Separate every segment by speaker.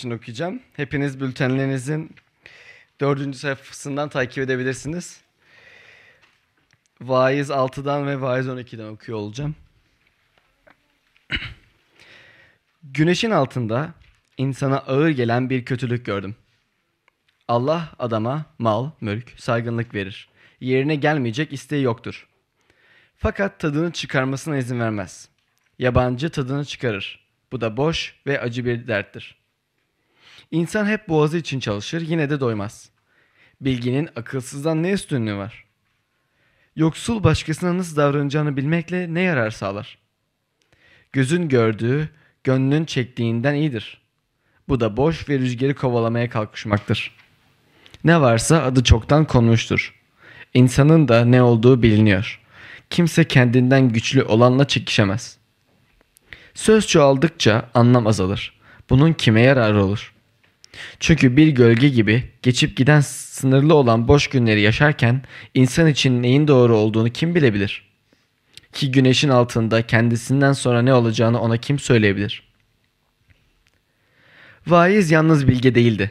Speaker 1: için okuyacağım. Hepiniz bültenlerinizin dördüncü sayfasından takip edebilirsiniz. Vaiz 6'dan ve Vaiz 12'den okuyor olacağım. Güneşin altında insana ağır gelen bir kötülük gördüm. Allah adama mal, mülk, saygınlık verir. Yerine gelmeyecek isteği yoktur. Fakat tadını çıkarmasına izin vermez. Yabancı tadını çıkarır. Bu da boş ve acı bir derttir. İnsan hep boğazı için çalışır yine de doymaz. Bilginin akılsızdan ne üstünlüğü var? Yoksul başkasına nasıl davranacağını bilmekle ne yarar sağlar? Gözün gördüğü, gönlün çektiğinden iyidir. Bu da boş ve rüzgarı kovalamaya kalkışmaktır. Ne varsa adı çoktan konmuştur. İnsanın da ne olduğu biliniyor. Kimse kendinden güçlü olanla çekişemez. Söz çoğaldıkça anlam azalır. Bunun kime yararı olur? Çünkü bir gölge gibi geçip giden sınırlı olan boş günleri yaşarken insan için neyin doğru olduğunu kim bilebilir? Ki güneşin altında kendisinden sonra ne olacağını ona kim söyleyebilir? Vaiz yalnız bilge değildi.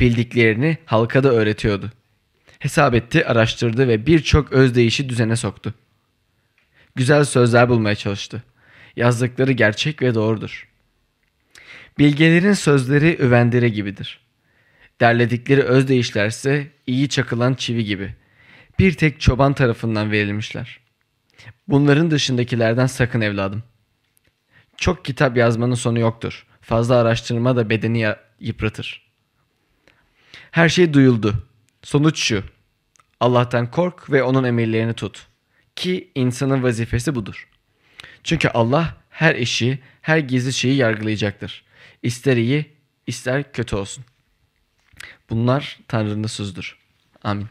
Speaker 1: Bildiklerini halka da öğretiyordu. Hesap etti, araştırdı ve birçok özdeyişi düzene soktu. Güzel sözler bulmaya çalıştı. Yazdıkları gerçek ve doğrudur. Bilgelerin sözleri üvendire gibidir. Derledikleri özdeyişlerse iyi çakılan çivi gibi. Bir tek çoban tarafından verilmişler. Bunların dışındakilerden sakın evladım. Çok kitap yazmanın sonu yoktur. Fazla araştırma da bedeni yıpratır. Her şey duyuldu. Sonuç şu. Allah'tan kork ve onun emirlerini tut. Ki insanın vazifesi budur. Çünkü Allah her işi, her gizli şeyi yargılayacaktır. İster iyi, ister kötü olsun. Bunlar Tanrı'nın sözüdür. Amin.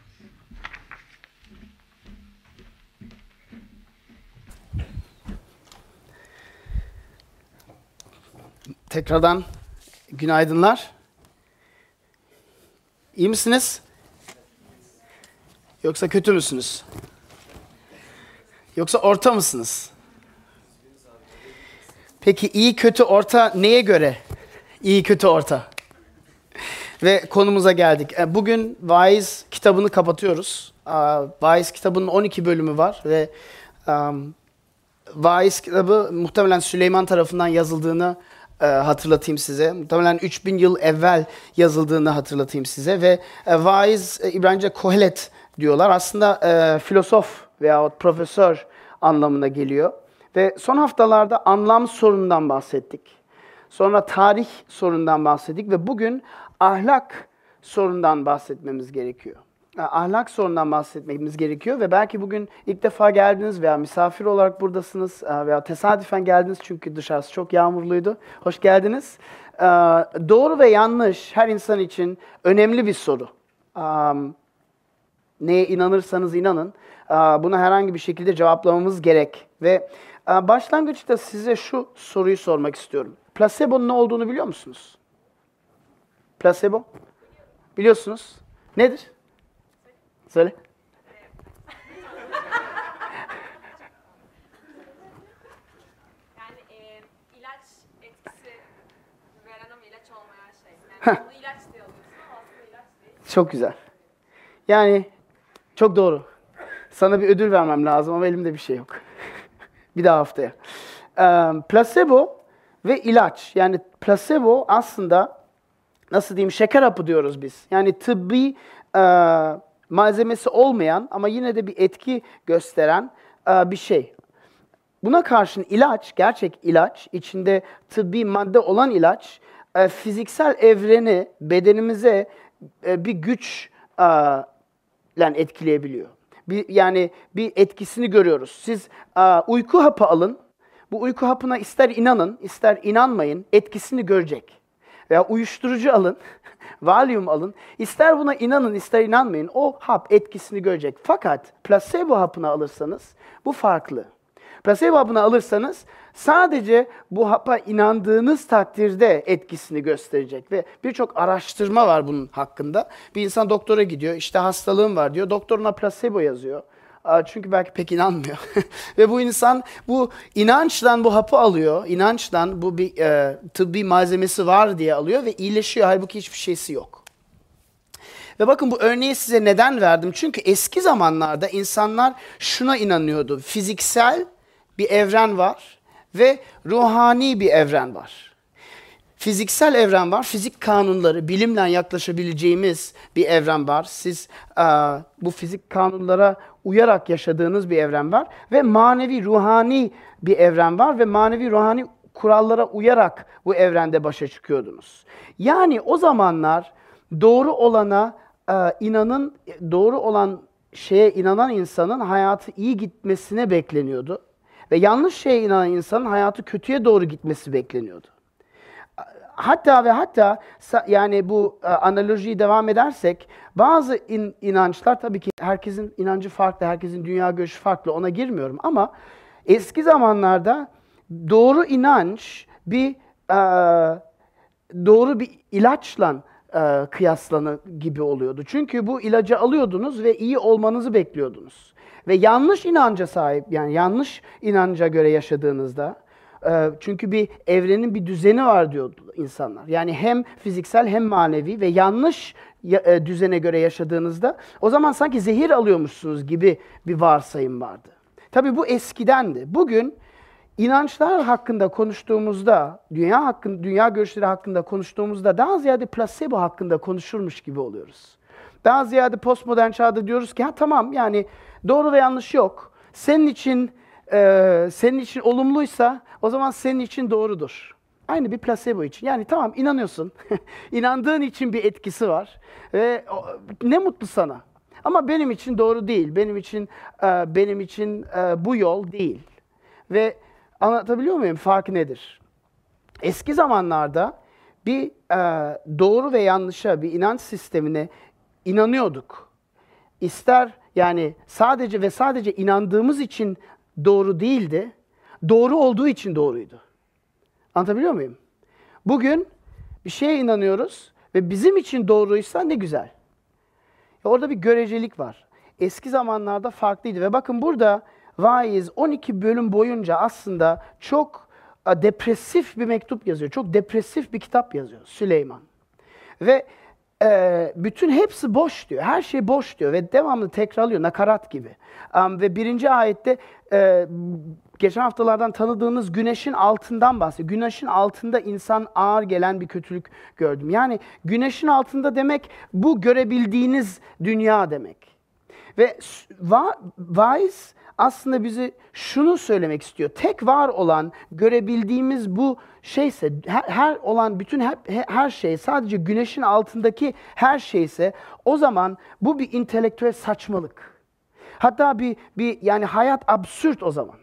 Speaker 2: Tekrardan günaydınlar. İyi misiniz? Yoksa kötü müsünüz? Yoksa orta mısınız? Peki iyi kötü orta neye göre? İyi kötü orta. Ve konumuza geldik. E, bugün Vaiz kitabını kapatıyoruz. Vaiz kitabının 12 bölümü var ve Vaiz kitabı muhtemelen Süleyman tarafından yazıldığını e, hatırlatayım size. Muhtemelen 3000 yıl evvel yazıldığını hatırlatayım size ve e, vaiz İbranice kohelet diyorlar. Aslında filosof veya profesör anlamına geliyor. Ve son haftalarda anlam sorunundan bahsettik. Sonra tarih sorundan bahsettik ve bugün ahlak sorundan bahsetmemiz gerekiyor. Ahlak sorundan bahsetmemiz gerekiyor ve belki bugün ilk defa geldiniz veya misafir olarak buradasınız veya tesadüfen geldiniz çünkü dışarısı çok yağmurluydu. Hoş geldiniz. Doğru ve yanlış her insan için önemli bir soru. Neye inanırsanız inanın, bunu herhangi bir şekilde cevaplamamız gerek. Ve başlangıçta size şu soruyu sormak istiyorum. Placebo'nun ne olduğunu biliyor musunuz? Placebo? Biliyorsunuz. Nedir? Söyle.
Speaker 3: Yani e, ilaç etkisi veren ama ilaç olmayan şey. Yani bunu ilaç diye alıyorsun ama aslında ilaç değil.
Speaker 2: Çok güzel. Yani çok doğru. Sana bir ödül vermem lazım ama elimde bir şey yok. bir daha haftaya. Ee, placebo ve ilaç. Yani placebo aslında nasıl diyeyim şeker hapı diyoruz biz. Yani tıbbi e, malzemesi olmayan ama yine de bir etki gösteren e, bir şey. Buna karşın ilaç, gerçek ilaç, içinde tıbbi madde olan ilaç, e, fiziksel evreni bedenimize e, bir güç e, etkileyebiliyor. Bir, yani bir etkisini görüyoruz. Siz e, uyku hapı alın, bu uyku hapına ister inanın, ister inanmayın, etkisini görecek. Veya uyuşturucu alın, Valium alın. İster buna inanın, ister inanmayın. O hap etkisini görecek. Fakat placebo hapını alırsanız bu farklı. Placebo hapını alırsanız sadece bu hapa inandığınız takdirde etkisini gösterecek ve birçok araştırma var bunun hakkında. Bir insan doktora gidiyor, işte hastalığım var diyor. Doktor ona placebo yazıyor. Çünkü belki pek inanmıyor. Ve bu insan bu inançtan bu hapı alıyor. İnançtan bu bir e, tıbbi malzemesi var diye alıyor ve iyileşiyor. Halbuki hiçbir şeysi yok. Ve bakın bu örneği size neden verdim? Çünkü eski zamanlarda insanlar şuna inanıyordu. Fiziksel bir evren var ve ruhani bir evren var. Fiziksel evren var, fizik kanunları, bilimle yaklaşabileceğimiz bir evren var. Siz e, bu fizik kanunlara uyarak yaşadığınız bir evren var ve manevi, ruhani bir evren var ve manevi, ruhani kurallara uyarak bu evrende başa çıkıyordunuz. Yani o zamanlar doğru olana e, inanın, doğru olan şeye inanan insanın hayatı iyi gitmesine bekleniyordu ve yanlış şeye inanan insanın hayatı kötüye doğru gitmesi bekleniyordu hatta ve hatta yani bu e, analojiyi devam edersek bazı in- inançlar tabii ki herkesin inancı farklı, herkesin dünya görüşü farklı ona girmiyorum ama eski zamanlarda doğru inanç bir e, doğru bir ilaçla e, kıyaslanı gibi oluyordu. Çünkü bu ilacı alıyordunuz ve iyi olmanızı bekliyordunuz. Ve yanlış inanca sahip yani yanlış inanca göre yaşadığınızda çünkü bir evrenin bir düzeni var diyordu insanlar. Yani hem fiziksel hem manevi ve yanlış ya- e, düzene göre yaşadığınızda o zaman sanki zehir alıyormuşsunuz gibi bir varsayım vardı. Tabii bu eskidendi. Bugün inançlar hakkında konuştuğumuzda, dünya hakkında, dünya görüşleri hakkında konuştuğumuzda daha ziyade placebo hakkında konuşurmuş gibi oluyoruz. Daha ziyade postmodern çağda diyoruz ki ha tamam yani doğru ve yanlış yok. Senin için e, senin için olumluysa o zaman senin için doğrudur. Aynı bir placebo için. Yani tamam inanıyorsun. İnandığın için bir etkisi var. Ve ne mutlu sana. Ama benim için doğru değil. Benim için e, benim için e, bu yol değil. Ve anlatabiliyor muyum? Fark nedir? Eski zamanlarda bir e, doğru ve yanlışa, bir inanç sistemine inanıyorduk. İster yani sadece ve sadece inandığımız için doğru değildi, doğru olduğu için doğruydu. Anlatabiliyor muyum? Bugün bir şeye inanıyoruz ve bizim için doğruysa ne güzel. Orada bir görecelik var. Eski zamanlarda farklıydı ve bakın burada vaiz 12 bölüm boyunca aslında çok depresif bir mektup yazıyor. Çok depresif bir kitap yazıyor Süleyman. Ve e, bütün hepsi boş diyor. Her şey boş diyor ve devamlı tekrarlıyor nakarat gibi. Am, ve birinci ayette e, geçen haftalardan tanıdığınız güneşin altından bahsediyor. Güneşin altında insan ağır gelen bir kötülük gördüm. Yani güneşin altında demek bu görebildiğiniz dünya demek. Ve va- vaiz aslında bizi şunu söylemek istiyor. Tek var olan, görebildiğimiz bu şeyse, her, her olan, bütün her, her şey sadece güneşin altındaki her şeyse o zaman bu bir intelektüel saçmalık. Hatta bir, bir yani hayat absürt o zaman.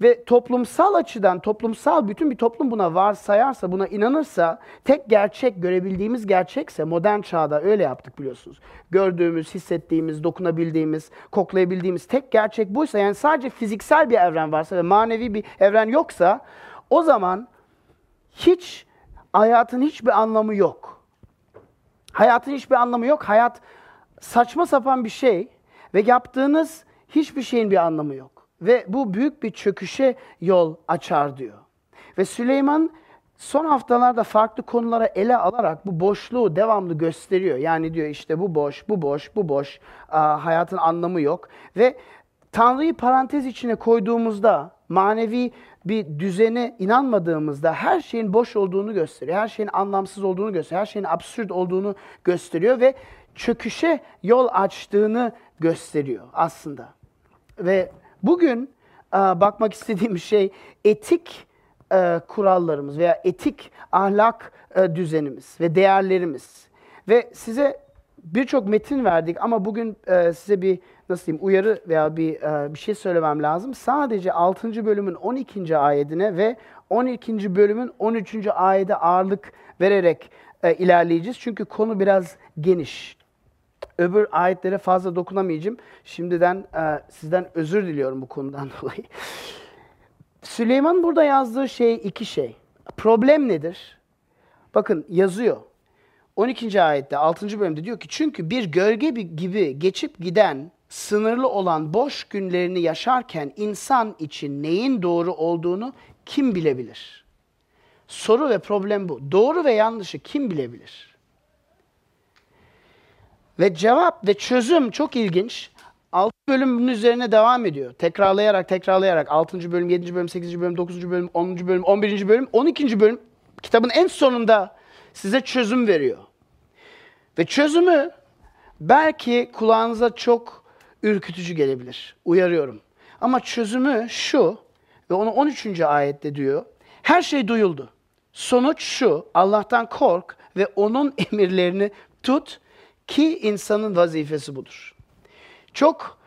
Speaker 2: Ve toplumsal açıdan, toplumsal bütün bir toplum buna varsayarsa, buna inanırsa, tek gerçek, görebildiğimiz gerçekse, modern çağda öyle yaptık biliyorsunuz. Gördüğümüz, hissettiğimiz, dokunabildiğimiz, koklayabildiğimiz tek gerçek buysa, yani sadece fiziksel bir evren varsa ve manevi bir evren yoksa, o zaman hiç, hayatın hiçbir anlamı yok. Hayatın hiçbir anlamı yok. Hayat saçma sapan bir şey ve yaptığınız hiçbir şeyin bir anlamı yok. Ve bu büyük bir çöküşe yol açar diyor. Ve Süleyman son haftalarda farklı konulara ele alarak bu boşluğu devamlı gösteriyor. Yani diyor işte bu boş, bu boş, bu boş, aa, hayatın anlamı yok. Ve Tanrı'yı parantez içine koyduğumuzda, manevi bir düzene inanmadığımızda her şeyin boş olduğunu gösteriyor. Her şeyin anlamsız olduğunu gösteriyor. Her şeyin absürt olduğunu gösteriyor ve çöküşe yol açtığını gösteriyor aslında. Ve bugün e, bakmak istediğim şey etik e, kurallarımız veya etik ahlak e, düzenimiz ve değerlerimiz. Ve size birçok metin verdik ama bugün size bir nasıl diyeyim uyarı veya bir bir şey söylemem lazım. Sadece 6. bölümün 12. ayetine ve 12. bölümün 13. ayete ağırlık vererek ilerleyeceğiz. Çünkü konu biraz geniş. Öbür ayetlere fazla dokunamayacağım. Şimdiden e, sizden özür diliyorum bu konudan dolayı. Süleyman burada yazdığı şey iki şey. Problem nedir? Bakın yazıyor. 12. ayette 6. bölümde diyor ki çünkü bir gölge bi- gibi geçip giden sınırlı olan boş günlerini yaşarken insan için neyin doğru olduğunu kim bilebilir? Soru ve problem bu. Doğru ve yanlışı kim bilebilir? Ve cevap ve çözüm çok ilginç. 6 bölüm bunun üzerine devam ediyor. Tekrarlayarak tekrarlayarak 6. bölüm, 7. bölüm, 8. bölüm, 9. bölüm, 10. bölüm, 11. bölüm, 12. bölüm kitabın en sonunda size çözüm veriyor. Ve çözümü belki kulağınıza çok ürkütücü gelebilir. Uyarıyorum. Ama çözümü şu ve onu 13. ayette diyor. Her şey duyuldu. Sonuç şu. Allah'tan kork ve onun emirlerini tut ki insanın vazifesi budur. Çok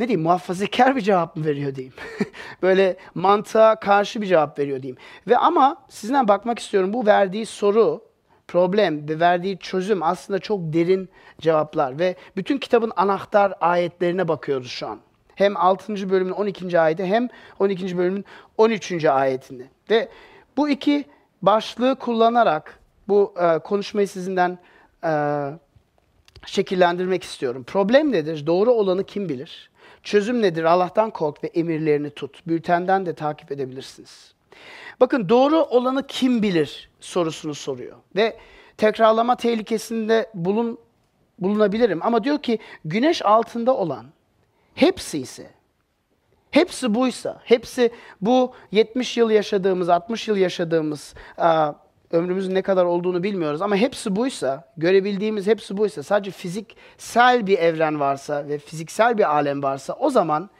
Speaker 2: ne diyeyim muhafazakar bir cevap mı veriyor diyeyim. Böyle mantığa karşı bir cevap veriyor diyeyim. Ve ama sizden bakmak istiyorum bu verdiği soru, problem ve verdiği çözüm aslında çok derin cevaplar ve bütün kitabın anahtar ayetlerine bakıyoruz şu an. Hem 6. bölümün 12. ayeti hem 12. bölümün 13. ayetinde. Ve bu iki başlığı kullanarak bu e, konuşmayı sizinden e, şekillendirmek istiyorum. Problem nedir? Doğru olanı kim bilir? Çözüm nedir? Allah'tan kork ve emirlerini tut. Bültenden de takip edebilirsiniz. Bakın doğru olanı kim bilir sorusunu soruyor. Ve tekrarlama tehlikesinde bulun, bulunabilirim. Ama diyor ki güneş altında olan hepsi ise Hepsi buysa, hepsi bu 70 yıl yaşadığımız, 60 yıl yaşadığımız, ömrümüzün ne kadar olduğunu bilmiyoruz ama hepsi buysa, görebildiğimiz hepsi buysa, sadece fiziksel bir evren varsa ve fiziksel bir alem varsa o zaman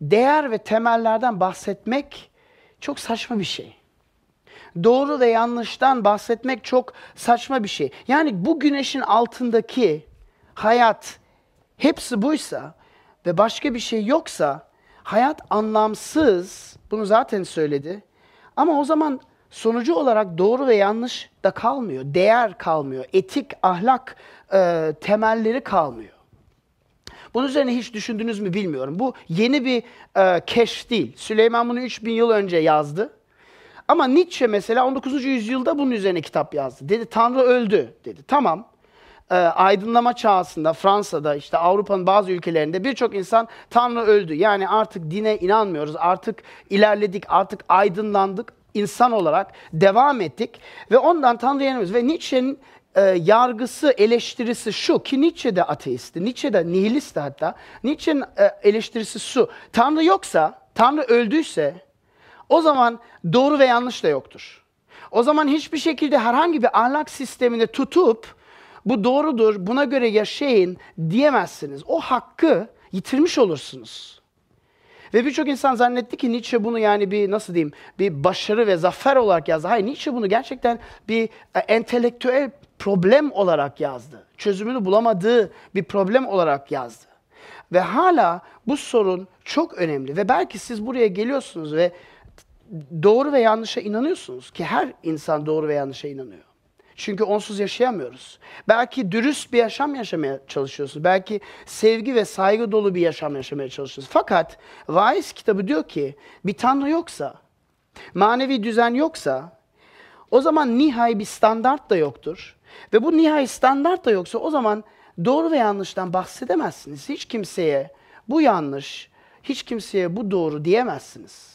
Speaker 2: değer ve temellerden bahsetmek çok saçma bir şey. Doğru ve yanlıştan bahsetmek çok saçma bir şey. Yani bu güneşin altındaki hayat hepsi buysa ve başka bir şey yoksa hayat anlamsız. Bunu zaten söyledi. Ama o zaman sonucu olarak doğru ve yanlış da kalmıyor. Değer kalmıyor. Etik, ahlak e, temelleri kalmıyor. Bunun üzerine hiç düşündünüz mü bilmiyorum. Bu yeni bir e, keşf değil. Süleyman bunu 3000 yıl önce yazdı. Ama Nietzsche mesela 19. yüzyılda bunun üzerine kitap yazdı. Dedi Tanrı öldü dedi. Tamam. E, aydınlama çağısında Fransa'da işte Avrupa'nın bazı ülkelerinde birçok insan Tanrı öldü. Yani artık dine inanmıyoruz. Artık ilerledik. Artık aydınlandık. İnsan olarak devam ettik ve ondan Tanrı'ya inanıyoruz. Ve Nietzsche'nin e, yargısı, eleştirisi şu ki Nietzsche de ateisti, Nietzsche de nihilisti hatta. Nietzsche'nin e, eleştirisi şu. Tanrı yoksa, Tanrı öldüyse o zaman doğru ve yanlış da yoktur. O zaman hiçbir şekilde herhangi bir ahlak sistemini tutup bu doğrudur, buna göre yaşayın diyemezsiniz. O hakkı yitirmiş olursunuz. Ve birçok insan zannetti ki Nietzsche bunu yani bir nasıl diyeyim bir başarı ve zafer olarak yazdı. Hayır Nietzsche bunu gerçekten bir e, entelektüel problem olarak yazdı. Çözümünü bulamadığı bir problem olarak yazdı. Ve hala bu sorun çok önemli ve belki siz buraya geliyorsunuz ve doğru ve yanlışa inanıyorsunuz ki her insan doğru ve yanlışa inanıyor. Çünkü onsuz yaşayamıyoruz. Belki dürüst bir yaşam yaşamaya çalışıyorsunuz. Belki sevgi ve saygı dolu bir yaşam yaşamaya çalışıyorsunuz. Fakat Vaiz kitabı diyor ki bir tanrı yoksa, manevi düzen yoksa o zaman nihai bir standart da yoktur. Ve bu nihai standart da yoksa o zaman doğru ve yanlıştan bahsedemezsiniz. Hiç kimseye bu yanlış, hiç kimseye bu doğru diyemezsiniz.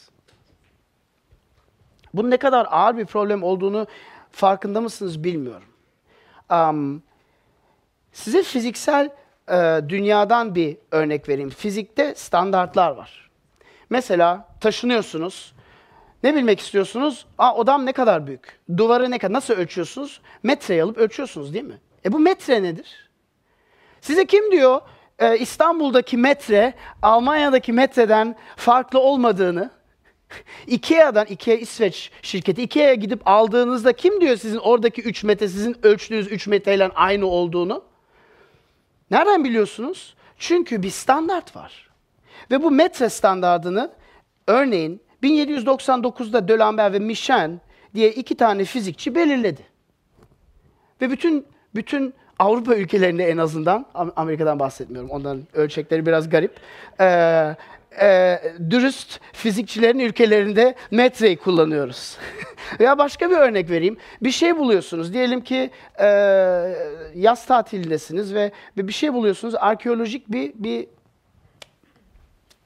Speaker 2: Bunun ne kadar ağır bir problem olduğunu farkında mısınız bilmiyorum. Um, size fiziksel e, dünyadan bir örnek vereyim. Fizikte standartlar var. Mesela taşınıyorsunuz. Ne bilmek istiyorsunuz? Aa, odam ne kadar büyük? Duvarı ne kadar? Nasıl ölçüyorsunuz? Metre alıp ölçüyorsunuz değil mi? E bu metre nedir? Size kim diyor e, İstanbul'daki metre Almanya'daki metreden farklı olmadığını? Ikea'dan, Ikea İsveç şirketi, Ikea'ya gidip aldığınızda kim diyor sizin oradaki 3 metre, sizin ölçtüğünüz 3 metreyle aynı olduğunu? Nereden biliyorsunuz? Çünkü bir standart var. Ve bu metre standartını örneğin 1799'da D'Alembert ve Michel diye iki tane fizikçi belirledi. Ve bütün bütün Avrupa ülkelerinde en azından, Am- Amerika'dan bahsetmiyorum. Onların ölçekleri biraz garip. Ee, e, dürüst fizikçilerin ülkelerinde metreyi kullanıyoruz. Veya başka bir örnek vereyim. Bir şey buluyorsunuz. Diyelim ki e, yaz tatilindesiniz ve bir şey buluyorsunuz. Arkeolojik bir bir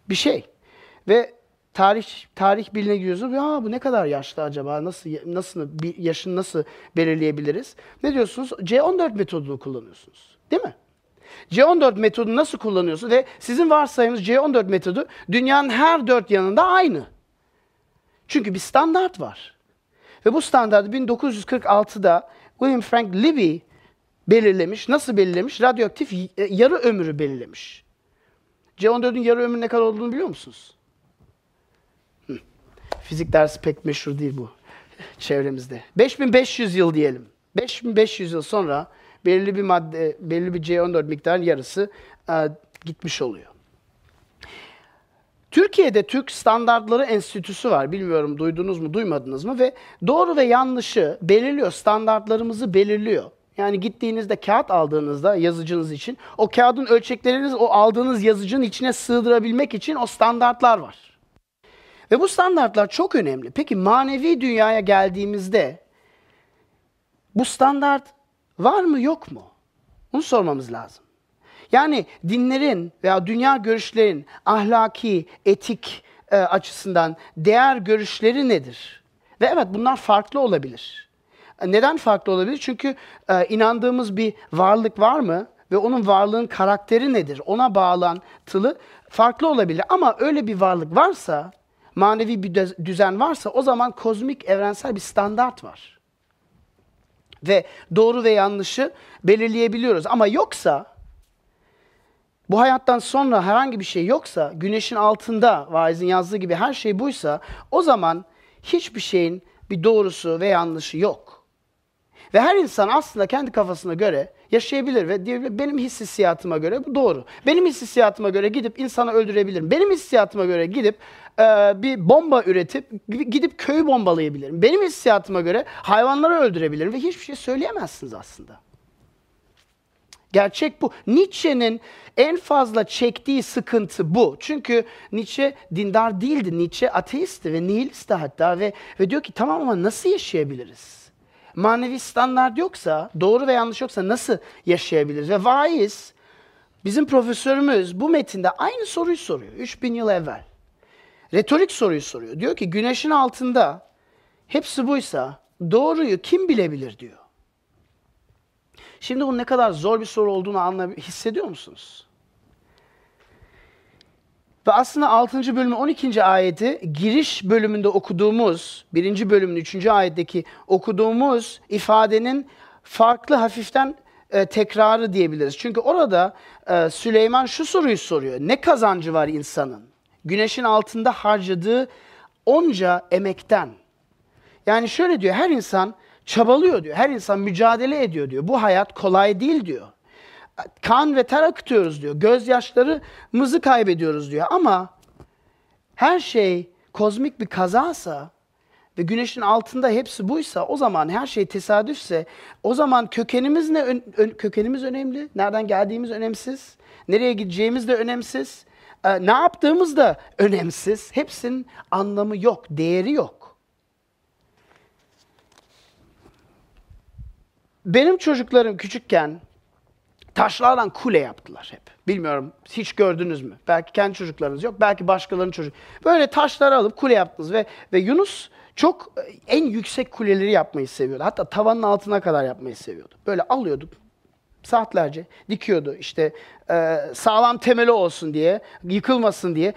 Speaker 2: bir şey. Ve tarih tarih biline giriyorsunuz. Ya bu ne kadar yaşlı acaba? Nasıl nasıl yaşını nasıl belirleyebiliriz? Ne diyorsunuz? C14 metodunu kullanıyorsunuz. Değil mi? C14 metodunu nasıl kullanıyorsunuz? Ve sizin varsayımınız C14 metodu dünyanın her dört yanında aynı. Çünkü bir standart var. Ve bu standartı 1946'da William Frank Libby belirlemiş. Nasıl belirlemiş? Radyoaktif e, yarı ömrü belirlemiş. C14'ün yarı ömrü ne kadar olduğunu biliyor musunuz? Hı. Fizik dersi pek meşhur değil bu çevremizde. 5500 yıl diyelim. 5500 yıl sonra belirli bir madde, belirli bir C14 miktarın yarısı e, gitmiş oluyor. Türkiye'de Türk Standartları Enstitüsü var. Bilmiyorum duydunuz mu, duymadınız mı? Ve doğru ve yanlışı belirliyor, standartlarımızı belirliyor. Yani gittiğinizde kağıt aldığınızda yazıcınız için o kağıdın ölçekleriniz o aldığınız yazıcının içine sığdırabilmek için o standartlar var. Ve bu standartlar çok önemli. Peki manevi dünyaya geldiğimizde bu standart var mı yok mu? Bunu sormamız lazım. Yani dinlerin veya dünya görüşlerin ahlaki, etik e, açısından değer görüşleri nedir? Ve evet bunlar farklı olabilir. E, Neden farklı olabilir? Çünkü e, inandığımız bir varlık var mı? Ve onun varlığın karakteri nedir? Ona bağlantılı farklı olabilir. Ama öyle bir varlık varsa, manevi bir düz- düzen varsa o zaman kozmik evrensel bir standart var ve doğru ve yanlışı belirleyebiliyoruz. Ama yoksa bu hayattan sonra herhangi bir şey yoksa, güneşin altında vaizin yazdığı gibi her şey buysa, o zaman hiçbir şeyin bir doğrusu ve yanlışı yok. Ve her insan aslında kendi kafasına göre yaşayabilir ve diyebilir benim hissiyatıma göre bu doğru. Benim hissiyatıma göre gidip insanı öldürebilirim. Benim hissiyatıma göre gidip e, bir bomba üretip gidip köyü bombalayabilirim. Benim hissiyatıma göre hayvanları öldürebilirim ve hiçbir şey söyleyemezsiniz aslında. Gerçek bu. Nietzsche'nin en fazla çektiği sıkıntı bu. Çünkü Nietzsche dindar değildi. Nietzsche ateistti ve nihilistti hatta ve, ve diyor ki tamam ama nasıl yaşayabiliriz? Manevi standart yoksa, doğru ve yanlış yoksa nasıl yaşayabiliriz? Ve vaiz, bizim profesörümüz bu metinde aynı soruyu soruyor 3000 yıl evvel. Retorik soruyu soruyor. Diyor ki güneşin altında hepsi buysa doğruyu kim bilebilir diyor. Şimdi bunun ne kadar zor bir soru olduğunu anla hissediyor musunuz? Ve aslında 6. bölümün 12. ayeti giriş bölümünde okuduğumuz, 1. bölümün 3. ayetteki okuduğumuz ifadenin farklı hafiften e, tekrarı diyebiliriz. Çünkü orada e, Süleyman şu soruyu soruyor. Ne kazancı var insanın? Güneşin altında harcadığı onca emekten. Yani şöyle diyor, her insan çabalıyor diyor. Her insan mücadele ediyor diyor. Bu hayat kolay değil diyor. Kan ve ter akıtıyoruz diyor. Gözyaşlarımızı kaybediyoruz diyor. Ama her şey kozmik bir kazasa ve güneşin altında hepsi buysa o zaman her şey tesadüfse o zaman kökenimiz ne ön- ön- kökenimiz önemli. Nereden geldiğimiz önemsiz. Nereye gideceğimiz de önemsiz. Ee, ne yaptığımız da önemsiz. Hepsinin anlamı yok, değeri yok. Benim çocuklarım küçükken taşlardan kule yaptılar hep. Bilmiyorum hiç gördünüz mü? Belki kendi çocuklarınız yok, belki başkalarının çocuk. Böyle taşları alıp kule yaptınız ve ve Yunus çok e, en yüksek kuleleri yapmayı seviyordu. Hatta tavanın altına kadar yapmayı seviyordu. Böyle alıyordu saatlerce dikiyordu işte e, sağlam temeli olsun diye, yıkılmasın diye.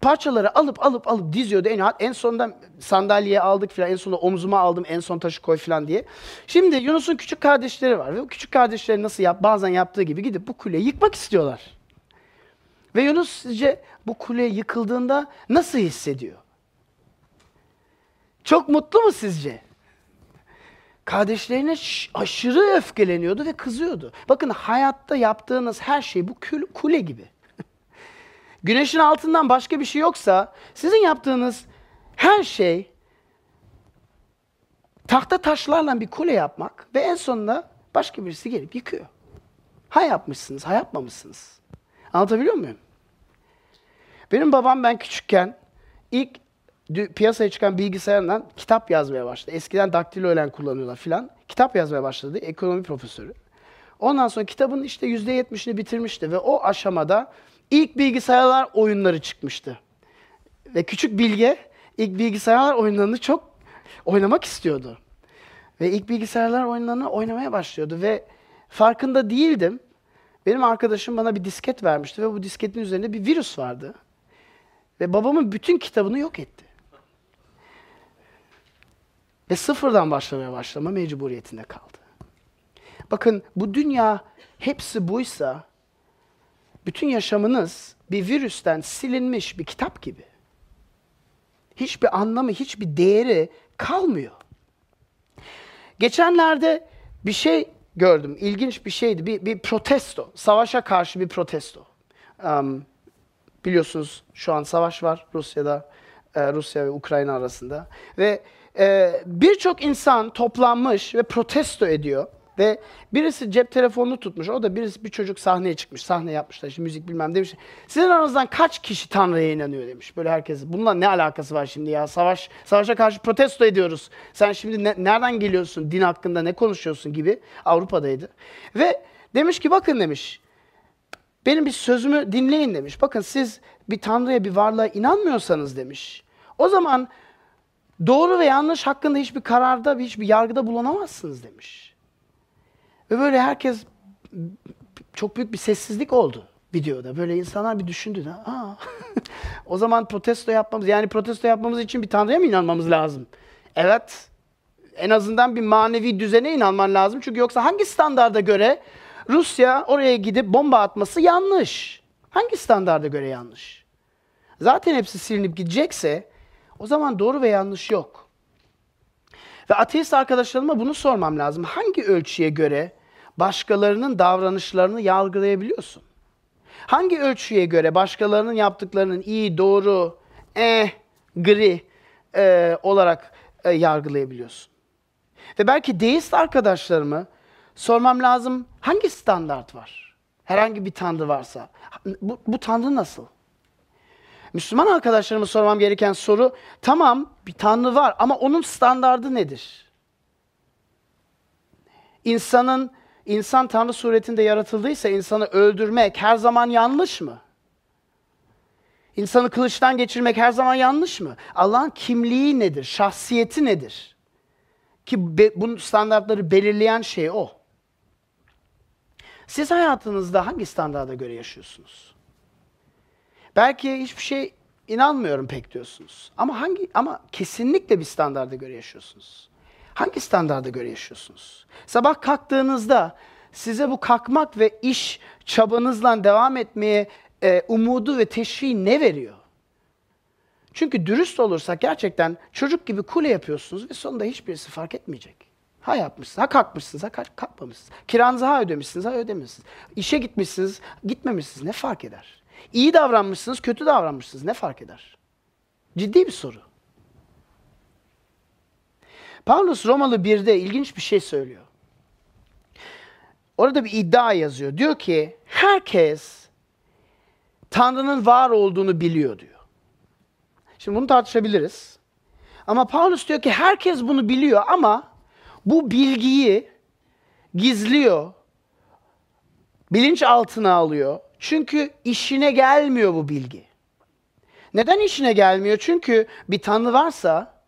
Speaker 2: Parçaları alıp alıp alıp diziyordu. En, en sonunda sandalyeye aldık filan, en sonunda omzuma aldım, en son taşı koy filan diye. Şimdi Yunus'un küçük kardeşleri var ve küçük kardeşleri nasıl yap, bazen yaptığı gibi gidip bu kuleyi yıkmak istiyorlar. Ve Yunus sizce bu kule yıkıldığında nasıl hissediyor? Çok mutlu mu sizce? Kardeşlerine aşırı öfkeleniyordu ve kızıyordu. Bakın hayatta yaptığınız her şey bu kule gibi. Güneşin altından başka bir şey yoksa sizin yaptığınız her şey tahta taşlarla bir kule yapmak ve en sonunda başka birisi gelip yıkıyor. Ha yapmışsınız, ha yapmamışsınız. Anlatabiliyor muyum? Benim babam ben küçükken ilk piyasaya çıkan bilgisayarından kitap yazmaya başladı. Eskiden daktilo ile kullanıyorlar filan. Kitap yazmaya başladı. Ekonomi profesörü. Ondan sonra kitabın işte %70'ini bitirmişti ve o aşamada ilk bilgisayarlar oyunları çıkmıştı. Ve küçük Bilge ilk bilgisayarlar oyunlarını çok oynamak istiyordu. Ve ilk bilgisayarlar oyunlarını oynamaya başlıyordu ve farkında değildim. Benim arkadaşım bana bir disket vermişti ve bu disketin üzerinde bir virüs vardı. Ve babamın bütün kitabını yok etti. Ve sıfırdan başlamaya başlama mecburiyetinde kaldı. Bakın bu dünya hepsi buysa bütün yaşamınız bir virüsten silinmiş bir kitap gibi. Hiçbir anlamı, hiçbir değeri kalmıyor. Geçenlerde bir şey gördüm. İlginç bir şeydi. Bir, bir protesto. Savaşa karşı bir protesto. Um, biliyorsunuz şu an savaş var Rusya'da. e, Rusya ve Ukrayna arasında. Ve e, birçok insan toplanmış ve protesto ediyor. Ve birisi cep telefonunu tutmuş. O da birisi bir çocuk sahneye çıkmış. Sahne yapmışlar. işte müzik bilmem demiş. Sizin aranızdan kaç kişi Tanrı'ya inanıyor demiş. Böyle herkes. Bununla ne alakası var şimdi ya? Savaş savaşa karşı protesto ediyoruz. Sen şimdi ne- nereden geliyorsun? Din hakkında ne konuşuyorsun gibi. Avrupa'daydı. Ve demiş ki bakın demiş. Benim bir sözümü dinleyin demiş. Bakın siz bir tanrıya, bir varlığa inanmıyorsanız demiş. O zaman doğru ve yanlış hakkında hiçbir kararda, hiçbir yargıda bulunamazsınız demiş. Ve böyle herkes çok büyük bir sessizlik oldu videoda. Böyle insanlar bir düşündü. de, Aa, o zaman protesto yapmamız, yani protesto yapmamız için bir tanrıya mı inanmamız lazım? Evet, en azından bir manevi düzene inanman lazım. Çünkü yoksa hangi standarda göre Rusya oraya gidip bomba atması yanlış? Hangi standarda göre yanlış? Zaten hepsi silinip gidecekse o zaman doğru ve yanlış yok. Ve ateist arkadaşlarıma bunu sormam lazım. Hangi ölçüye göre başkalarının davranışlarını yargılayabiliyorsun? Hangi ölçüye göre başkalarının yaptıklarının iyi, doğru, eh, gri eh, olarak eh, yargılayabiliyorsun? Ve belki deist arkadaşlarımı sormam lazım hangi standart var? Herhangi bir tanrı varsa. Bu, bu tanrı nasıl? Müslüman arkadaşlarıma sormam gereken soru tamam bir tanrı var ama onun standardı nedir? İnsanın insan tanrı suretinde yaratıldıysa insanı öldürmek her zaman yanlış mı? İnsanı kılıçtan geçirmek her zaman yanlış mı? Allah'ın kimliği nedir? Şahsiyeti nedir? Ki be, bunun standartları belirleyen şey o. Siz hayatınızda hangi standarda göre yaşıyorsunuz? Belki hiçbir şey inanmıyorum pek diyorsunuz. Ama hangi ama kesinlikle bir standarda göre yaşıyorsunuz. Hangi standarda göre yaşıyorsunuz? Sabah kalktığınızda size bu kalkmak ve iş çabanızla devam etmeye e, umudu ve teşviği ne veriyor? Çünkü dürüst olursak gerçekten çocuk gibi kule yapıyorsunuz ve sonunda hiçbirisi fark etmeyecek. Ha yapmışsınız, ha kalkmışsınız, ha kalk- kalkmamışsınız. Kiranızı ha ödemişsiniz, ha ödememişsiniz. İşe gitmişsiniz, gitmemişsiniz ne fark eder? İyi davranmışsınız, kötü davranmışsınız ne fark eder? Ciddi bir soru. Paulus Romalı 1'de ilginç bir şey söylüyor. Orada bir iddia yazıyor. Diyor ki herkes Tanrı'nın var olduğunu biliyor diyor. Şimdi bunu tartışabiliriz. Ama Paulus diyor ki herkes bunu biliyor ama bu bilgiyi gizliyor. Bilinç altına alıyor. Çünkü işine gelmiyor bu bilgi. Neden işine gelmiyor? Çünkü bir tanrı varsa,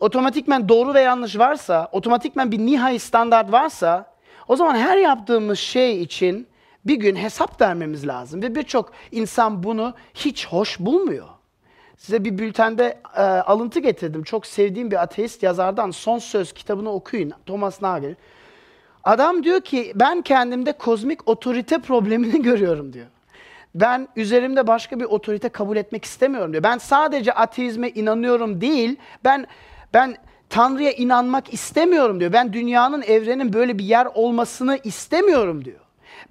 Speaker 2: otomatikmen doğru ve yanlış varsa, otomatikmen bir nihai standart varsa, o zaman her yaptığımız şey için bir gün hesap vermemiz lazım. Ve birçok insan bunu hiç hoş bulmuyor. Size bir bültende e, alıntı getirdim. Çok sevdiğim bir ateist yazardan Son Söz kitabını okuyun. Thomas Nagel. Adam diyor ki ben kendimde kozmik otorite problemini görüyorum diyor. Ben üzerimde başka bir otorite kabul etmek istemiyorum diyor. Ben sadece ateizme inanıyorum değil, ben ben Tanrı'ya inanmak istemiyorum diyor. Ben dünyanın, evrenin böyle bir yer olmasını istemiyorum diyor.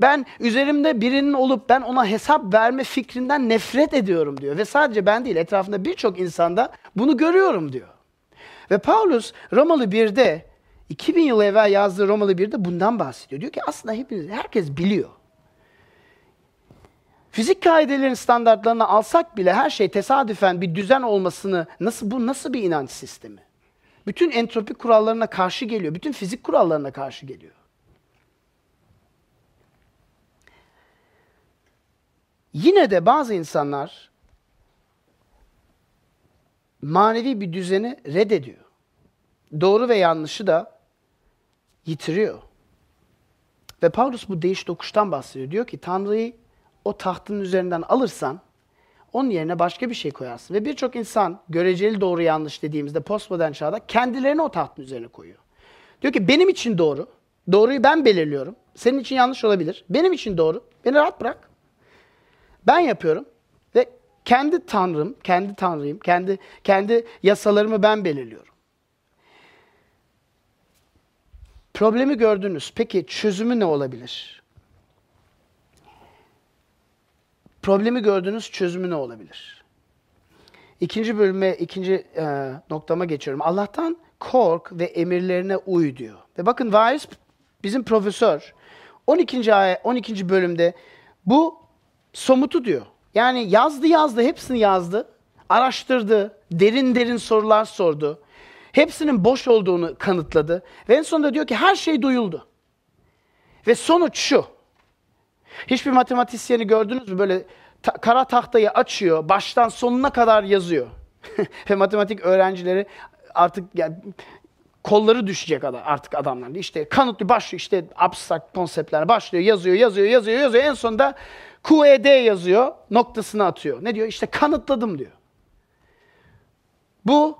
Speaker 2: Ben üzerimde birinin olup ben ona hesap verme fikrinden nefret ediyorum diyor. Ve sadece ben değil, etrafında birçok insanda bunu görüyorum diyor. Ve Paulus Romalı 1'de 2000 yıl evvel yazdığı Romalı 1'de bundan bahsediyor. Diyor ki aslında hepiniz herkes biliyor. Fizik kaidelerin standartlarını alsak bile her şey tesadüfen bir düzen olmasını nasıl bu nasıl bir inanç sistemi? Bütün entropi kurallarına karşı geliyor. Bütün fizik kurallarına karşı geliyor. Yine de bazı insanlar manevi bir düzeni reddediyor. Doğru ve yanlışı da yitiriyor. Ve Paulus bu değiş dokuştan bahsediyor. Diyor ki Tanrı'yı o tahtın üzerinden alırsan onun yerine başka bir şey koyarsın. Ve birçok insan göreceli doğru yanlış dediğimizde postmodern çağda kendilerini o tahtın üzerine koyuyor. Diyor ki benim için doğru. Doğruyu ben belirliyorum. Senin için yanlış olabilir. Benim için doğru. Beni rahat bırak. Ben yapıyorum ve kendi tanrım, kendi tanrıyım, kendi kendi yasalarımı ben belirliyorum. Problemi gördünüz. Peki çözümü ne olabilir? Problemi gördünüz, çözümü ne olabilir? İkinci bölüme, ikinci e, noktama geçiyorum. Allah'tan kork ve emirlerine uy diyor. Ve bakın Weiss bizim profesör 12. ay 12. bölümde bu somutu diyor. Yani yazdı yazdı, hepsini yazdı. Araştırdı, derin derin sorular sordu. Hepsinin boş olduğunu kanıtladı. Ve en sonunda diyor ki her şey duyuldu. Ve sonuç şu. Hiçbir matematisyeni gördünüz mü? Böyle ta- kara tahtayı açıyor, baştan sonuna kadar yazıyor. Ve matematik öğrencileri artık yani kolları düşecek adam, artık adamlar. İşte kanıtlı başlıyor, işte abstrakt konseptler başlıyor, yazıyor, yazıyor, yazıyor, yazıyor. En sonunda QED yazıyor, noktasını atıyor. Ne diyor? İşte kanıtladım diyor. Bu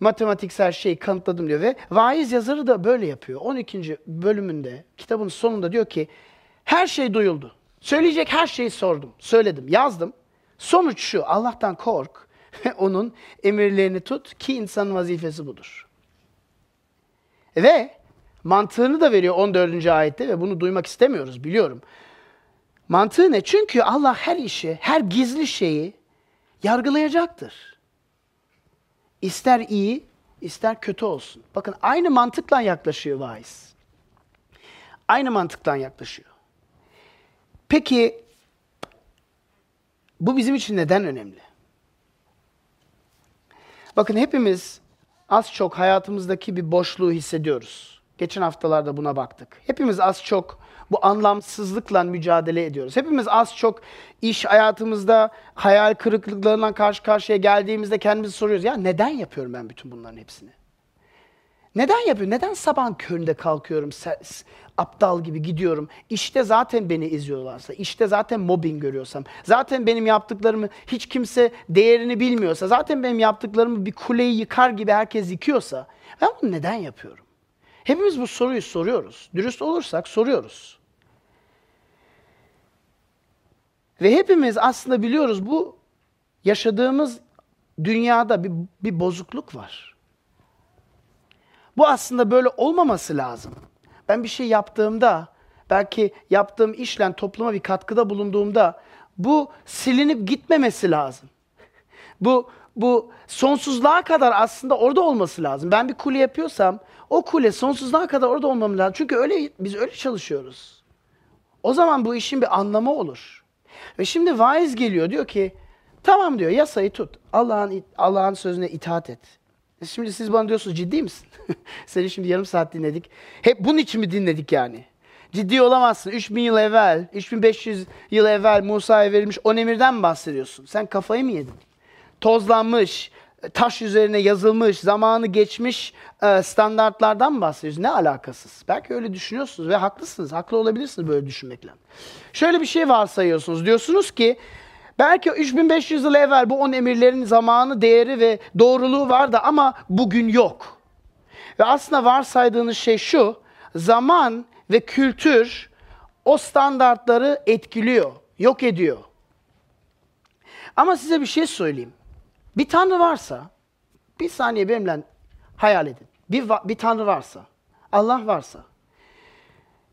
Speaker 2: matematiksel şeyi kanıtladım diyor ve vaiz yazarı da böyle yapıyor. 12. bölümünde kitabın sonunda diyor ki her şey duyuldu. Söyleyecek her şeyi sordum, söyledim, yazdım. Sonuç şu, Allah'tan kork onun emirlerini tut ki insanın vazifesi budur. Ve mantığını da veriyor 14. ayette ve bunu duymak istemiyoruz biliyorum. Mantığı ne? Çünkü Allah her işi, her gizli şeyi yargılayacaktır. İster iyi, ister kötü olsun. Bakın aynı mantıkla yaklaşıyor vaiz. Aynı mantıkla yaklaşıyor. Peki bu bizim için neden önemli? Bakın hepimiz az çok hayatımızdaki bir boşluğu hissediyoruz. Geçen haftalarda buna baktık. Hepimiz az çok bu anlamsızlıkla mücadele ediyoruz. Hepimiz az çok iş hayatımızda hayal kırıklıklarından karşı karşıya geldiğimizde kendimizi soruyoruz. Ya neden yapıyorum ben bütün bunların hepsini? Neden yapıyorum? Neden sabahın köründe kalkıyorum, aptal gibi gidiyorum? İşte zaten beni izliyorlarsa, işte zaten mobbing görüyorsam, zaten benim yaptıklarımı hiç kimse değerini bilmiyorsa, zaten benim yaptıklarımı bir kuleyi yıkar gibi herkes yıkıyorsa, ben bunu neden yapıyorum? Hepimiz bu soruyu soruyoruz. Dürüst olursak soruyoruz. Ve hepimiz aslında biliyoruz bu yaşadığımız dünyada bir, bir bozukluk var. Bu aslında böyle olmaması lazım. Ben bir şey yaptığımda, belki yaptığım işle topluma bir katkıda bulunduğumda bu silinip gitmemesi lazım. Bu bu sonsuzluğa kadar aslında orada olması lazım. Ben bir kule yapıyorsam o kule sonsuzluğa kadar orada olmam lazım. Çünkü öyle biz öyle çalışıyoruz. O zaman bu işin bir anlamı olur. Ve şimdi vaiz geliyor diyor ki tamam diyor yasayı tut. Allah'ın Allah'ın sözüne itaat et. E şimdi siz bana diyorsunuz ciddi misin? Seni şimdi yarım saat dinledik. Hep bunun için mi dinledik yani? Ciddi olamazsın. 3000 yıl evvel, 3500 yıl evvel Musa'ya verilmiş on emirden mi bahsediyorsun? Sen kafayı mı yedin? Tozlanmış, taş üzerine yazılmış, zamanı geçmiş e, standartlardan mı bahsediyoruz? Ne alakasız? Belki öyle düşünüyorsunuz ve haklısınız. Haklı olabilirsiniz böyle düşünmekle. Şöyle bir şey varsayıyorsunuz. Diyorsunuz ki belki 3500 yıl evvel bu on emirlerin zamanı, değeri ve doğruluğu vardı ama bugün yok. Ve aslında varsaydığınız şey şu. Zaman ve kültür o standartları etkiliyor, yok ediyor. Ama size bir şey söyleyeyim. Bir tanrı varsa, bir saniye benimle hayal edin. Bir, bir tanrı varsa, Allah varsa,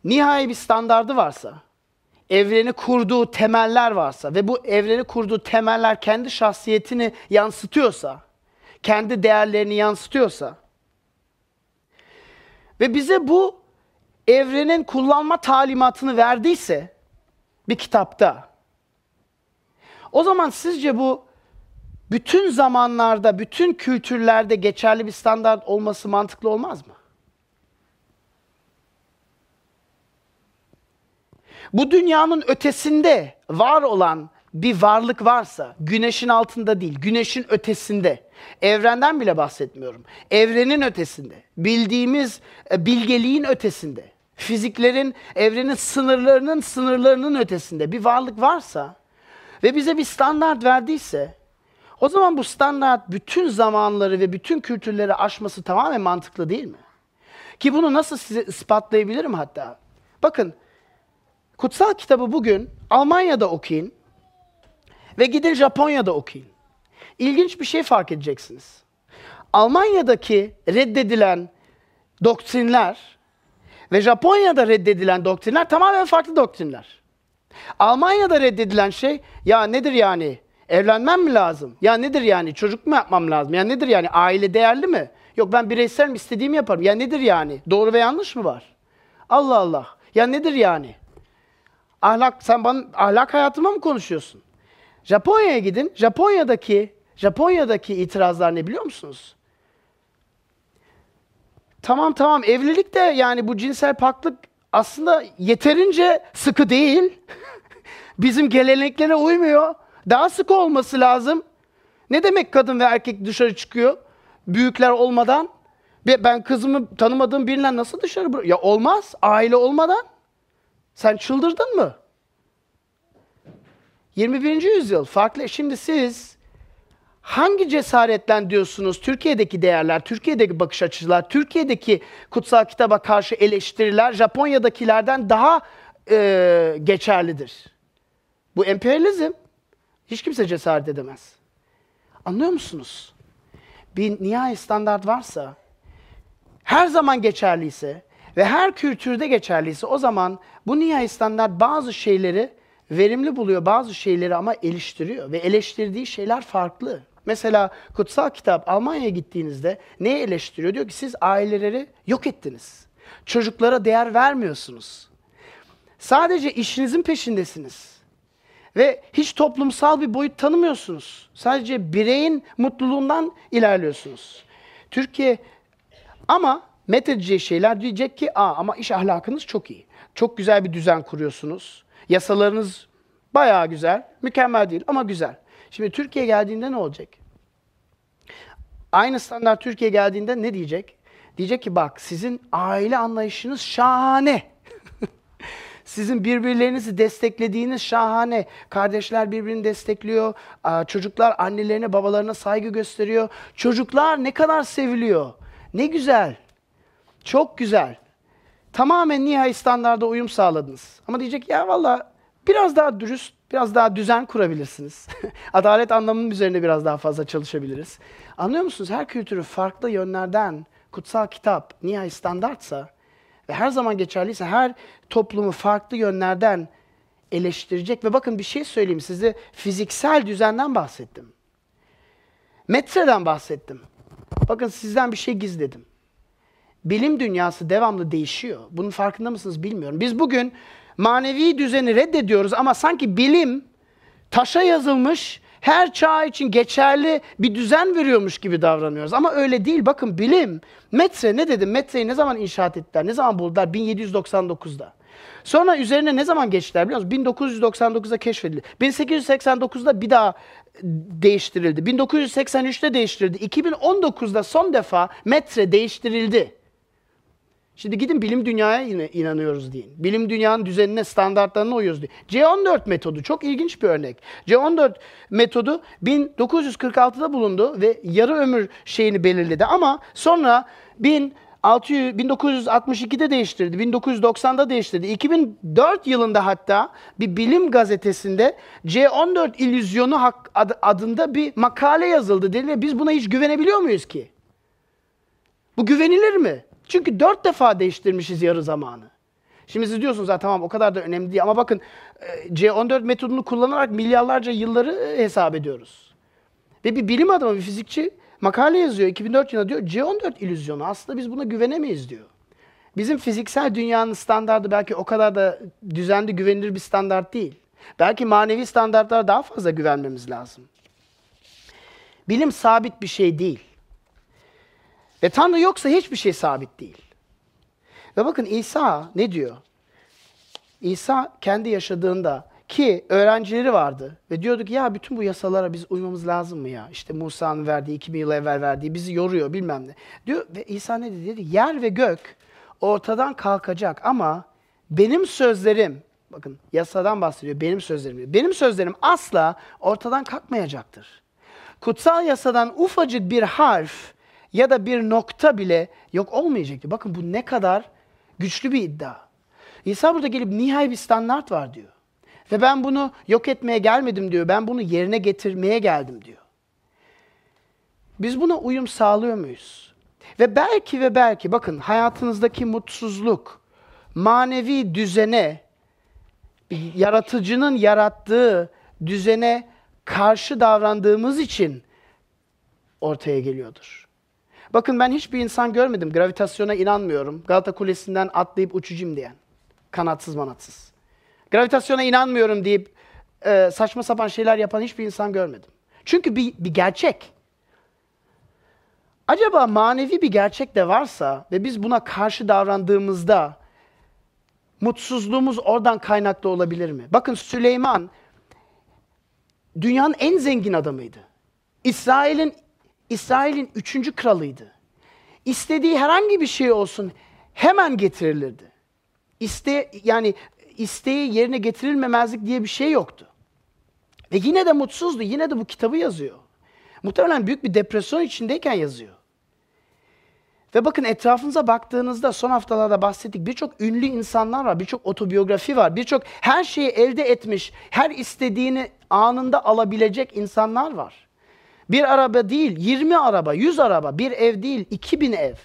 Speaker 2: nihai bir standardı varsa, evreni kurduğu temeller varsa ve bu evreni kurduğu temeller kendi şahsiyetini yansıtıyorsa, kendi değerlerini yansıtıyorsa ve bize bu evrenin kullanma talimatını verdiyse bir kitapta O zaman sizce bu bütün zamanlarda, bütün kültürlerde geçerli bir standart olması mantıklı olmaz mı? Bu dünyanın ötesinde var olan bir varlık varsa, güneşin altında değil, güneşin ötesinde, evrenden bile bahsetmiyorum, evrenin ötesinde, bildiğimiz e, bilgeliğin ötesinde, fiziklerin, evrenin sınırlarının sınırlarının ötesinde bir varlık varsa ve bize bir standart verdiyse, o zaman bu standart bütün zamanları ve bütün kültürleri aşması tamamen mantıklı değil mi? Ki bunu nasıl size ispatlayabilirim hatta? Bakın, kutsal kitabı bugün Almanya'da okuyun ve gidin Japonya'da okuyun. İlginç bir şey fark edeceksiniz. Almanya'daki reddedilen doktrinler ve Japonya'da reddedilen doktrinler tamamen farklı doktrinler. Almanya'da reddedilen şey ya nedir yani? Evlenmem mi lazım? Ya nedir yani? Çocuk mu yapmam lazım? Ya nedir yani? Aile değerli mi? Yok ben bireysel mi istediğimi yaparım. Ya nedir yani? Doğru ve yanlış mı var? Allah Allah. Ya nedir yani? Ahlak sen bana ahlak hayatıma mı konuşuyorsun? Japonya'ya gidin. Japonya'daki Japonya'daki itirazlar ne biliyor musunuz? Tamam tamam evlilik de yani bu cinsel paklık aslında yeterince sıkı değil. Bizim geleneklere uymuyor. Daha sıkı olması lazım. Ne demek kadın ve erkek dışarı çıkıyor? Büyükler olmadan. Ben kızımı tanımadığım biriyle nasıl dışarı bırak? Ya olmaz. Aile olmadan. Sen çıldırdın mı? 21. yüzyıl farklı. Şimdi siz hangi cesaretle diyorsunuz Türkiye'deki değerler, Türkiye'deki bakış açılar, Türkiye'deki kutsal kitaba karşı eleştiriler Japonya'dakilerden daha e, geçerlidir? Bu emperyalizm. Hiç kimse cesaret edemez. Anlıyor musunuz? Bir nihai standart varsa, her zaman geçerliyse ve her kültürde geçerliyse o zaman bu nihai standart bazı şeyleri verimli buluyor, bazı şeyleri ama eleştiriyor ve eleştirdiği şeyler farklı. Mesela kutsal kitap Almanya'ya gittiğinizde neyi eleştiriyor? Diyor ki siz aileleri yok ettiniz. Çocuklara değer vermiyorsunuz. Sadece işinizin peşindesiniz. Ve hiç toplumsal bir boyut tanımıyorsunuz. Sadece bireyin mutluluğundan ilerliyorsunuz. Türkiye ama methedeceği şeyler diyecek ki Aa, ama iş ahlakınız çok iyi. Çok güzel bir düzen kuruyorsunuz. Yasalarınız bayağı güzel. Mükemmel değil ama güzel. Şimdi Türkiye geldiğinde ne olacak? Aynı standart Türkiye geldiğinde ne diyecek? Diyecek ki bak sizin aile anlayışınız şahane. Sizin birbirlerinizi desteklediğiniz şahane. Kardeşler birbirini destekliyor. Çocuklar annelerine babalarına saygı gösteriyor. Çocuklar ne kadar seviliyor. Ne güzel. Çok güzel. Tamamen nihai standarda uyum sağladınız. Ama diyecek ya valla biraz daha dürüst, biraz daha düzen kurabilirsiniz. Adalet anlamının üzerine biraz daha fazla çalışabiliriz. Anlıyor musunuz? Her kültürü farklı yönlerden kutsal kitap nihai standartsa ve her zaman geçerliyse her toplumu farklı yönlerden eleştirecek. Ve bakın bir şey söyleyeyim size fiziksel düzenden bahsettim. Metreden bahsettim. Bakın sizden bir şey gizledim. Bilim dünyası devamlı değişiyor. Bunun farkında mısınız bilmiyorum. Biz bugün manevi düzeni reddediyoruz ama sanki bilim taşa yazılmış her çağ için geçerli bir düzen veriyormuş gibi davranıyoruz. Ama öyle değil. Bakın bilim, metre ne dedim? Metreyi ne zaman inşaat ettiler? Ne zaman buldular? 1799'da. Sonra üzerine ne zaman geçtiler biliyor musunuz? 1999'da keşfedildi. 1889'da bir daha değiştirildi. 1983'te değiştirildi. 2019'da son defa metre değiştirildi. Şimdi gidin bilim dünyaya inanıyoruz deyin. Bilim dünyanın düzenine, standartlarına uyuyoruz deyin. C14 metodu çok ilginç bir örnek. C14 metodu 1946'da bulundu ve yarı ömür şeyini belirledi ama sonra 1600, 1962'de değiştirdi, 1990'da değiştirdi. 2004 yılında hatta bir bilim gazetesinde C14 illüzyonu adında bir makale yazıldı. Dedi biz buna hiç güvenebiliyor muyuz ki? Bu güvenilir mi? Çünkü dört defa değiştirmişiz yarı zamanı. Şimdi siz diyorsunuz ha tamam o kadar da önemli değil ama bakın e, C14 metodunu kullanarak milyarlarca yılları e, hesap ediyoruz. Ve bir bilim adamı, bir fizikçi makale yazıyor 2004 yılında diyor C14 illüzyonu aslında biz buna güvenemeyiz diyor. Bizim fiziksel dünyanın standardı belki o kadar da düzenli güvenilir bir standart değil. Belki manevi standartlara daha fazla güvenmemiz lazım. Bilim sabit bir şey değil. Ve Tanrı yoksa hiçbir şey sabit değil. Ve bakın İsa ne diyor? İsa kendi yaşadığında ki öğrencileri vardı ve diyordu ki ya bütün bu yasalara biz uymamız lazım mı ya? İşte Musa'nın verdiği 2000 yıl evvel verdiği bizi yoruyor bilmem ne. Diyor ve İsa ne dedi? Dedi yer ve gök ortadan kalkacak ama benim sözlerim bakın yasadan bahsediyor benim sözlerim diyor. Benim sözlerim asla ortadan kalkmayacaktır. Kutsal yasadan ufacık bir harf ya da bir nokta bile yok olmayacaktı. Bakın bu ne kadar güçlü bir iddia. İsa burada gelip nihai bir standart var diyor. Ve ben bunu yok etmeye gelmedim diyor. Ben bunu yerine getirmeye geldim diyor. Biz buna uyum sağlıyor muyuz? Ve belki ve belki bakın hayatınızdaki mutsuzluk, manevi düzene, yaratıcının yarattığı düzene karşı davrandığımız için ortaya geliyordur. Bakın ben hiçbir insan görmedim. Gravitasyona inanmıyorum. Galata Kulesi'nden atlayıp uçucum diyen. Kanatsız manatsız. Gravitasyona inanmıyorum deyip e, saçma sapan şeyler yapan hiçbir insan görmedim. Çünkü bir, bir gerçek. Acaba manevi bir gerçek de varsa ve biz buna karşı davrandığımızda mutsuzluğumuz oradan kaynaklı olabilir mi? Bakın Süleyman dünyanın en zengin adamıydı. İsrail'in İsrail'in üçüncü kralıydı. İstediği herhangi bir şey olsun hemen getirilirdi. İste yani isteği yerine getirilmemezlik diye bir şey yoktu. Ve yine de mutsuzdu. Yine de bu kitabı yazıyor. Muhtemelen büyük bir depresyon içindeyken yazıyor. Ve bakın etrafınıza baktığınızda son haftalarda bahsettik. Birçok ünlü insanlar var, birçok otobiyografi var, birçok her şeyi elde etmiş, her istediğini anında alabilecek insanlar var. Bir araba değil, 20 araba, 100 araba, bir ev değil, 2000 ev.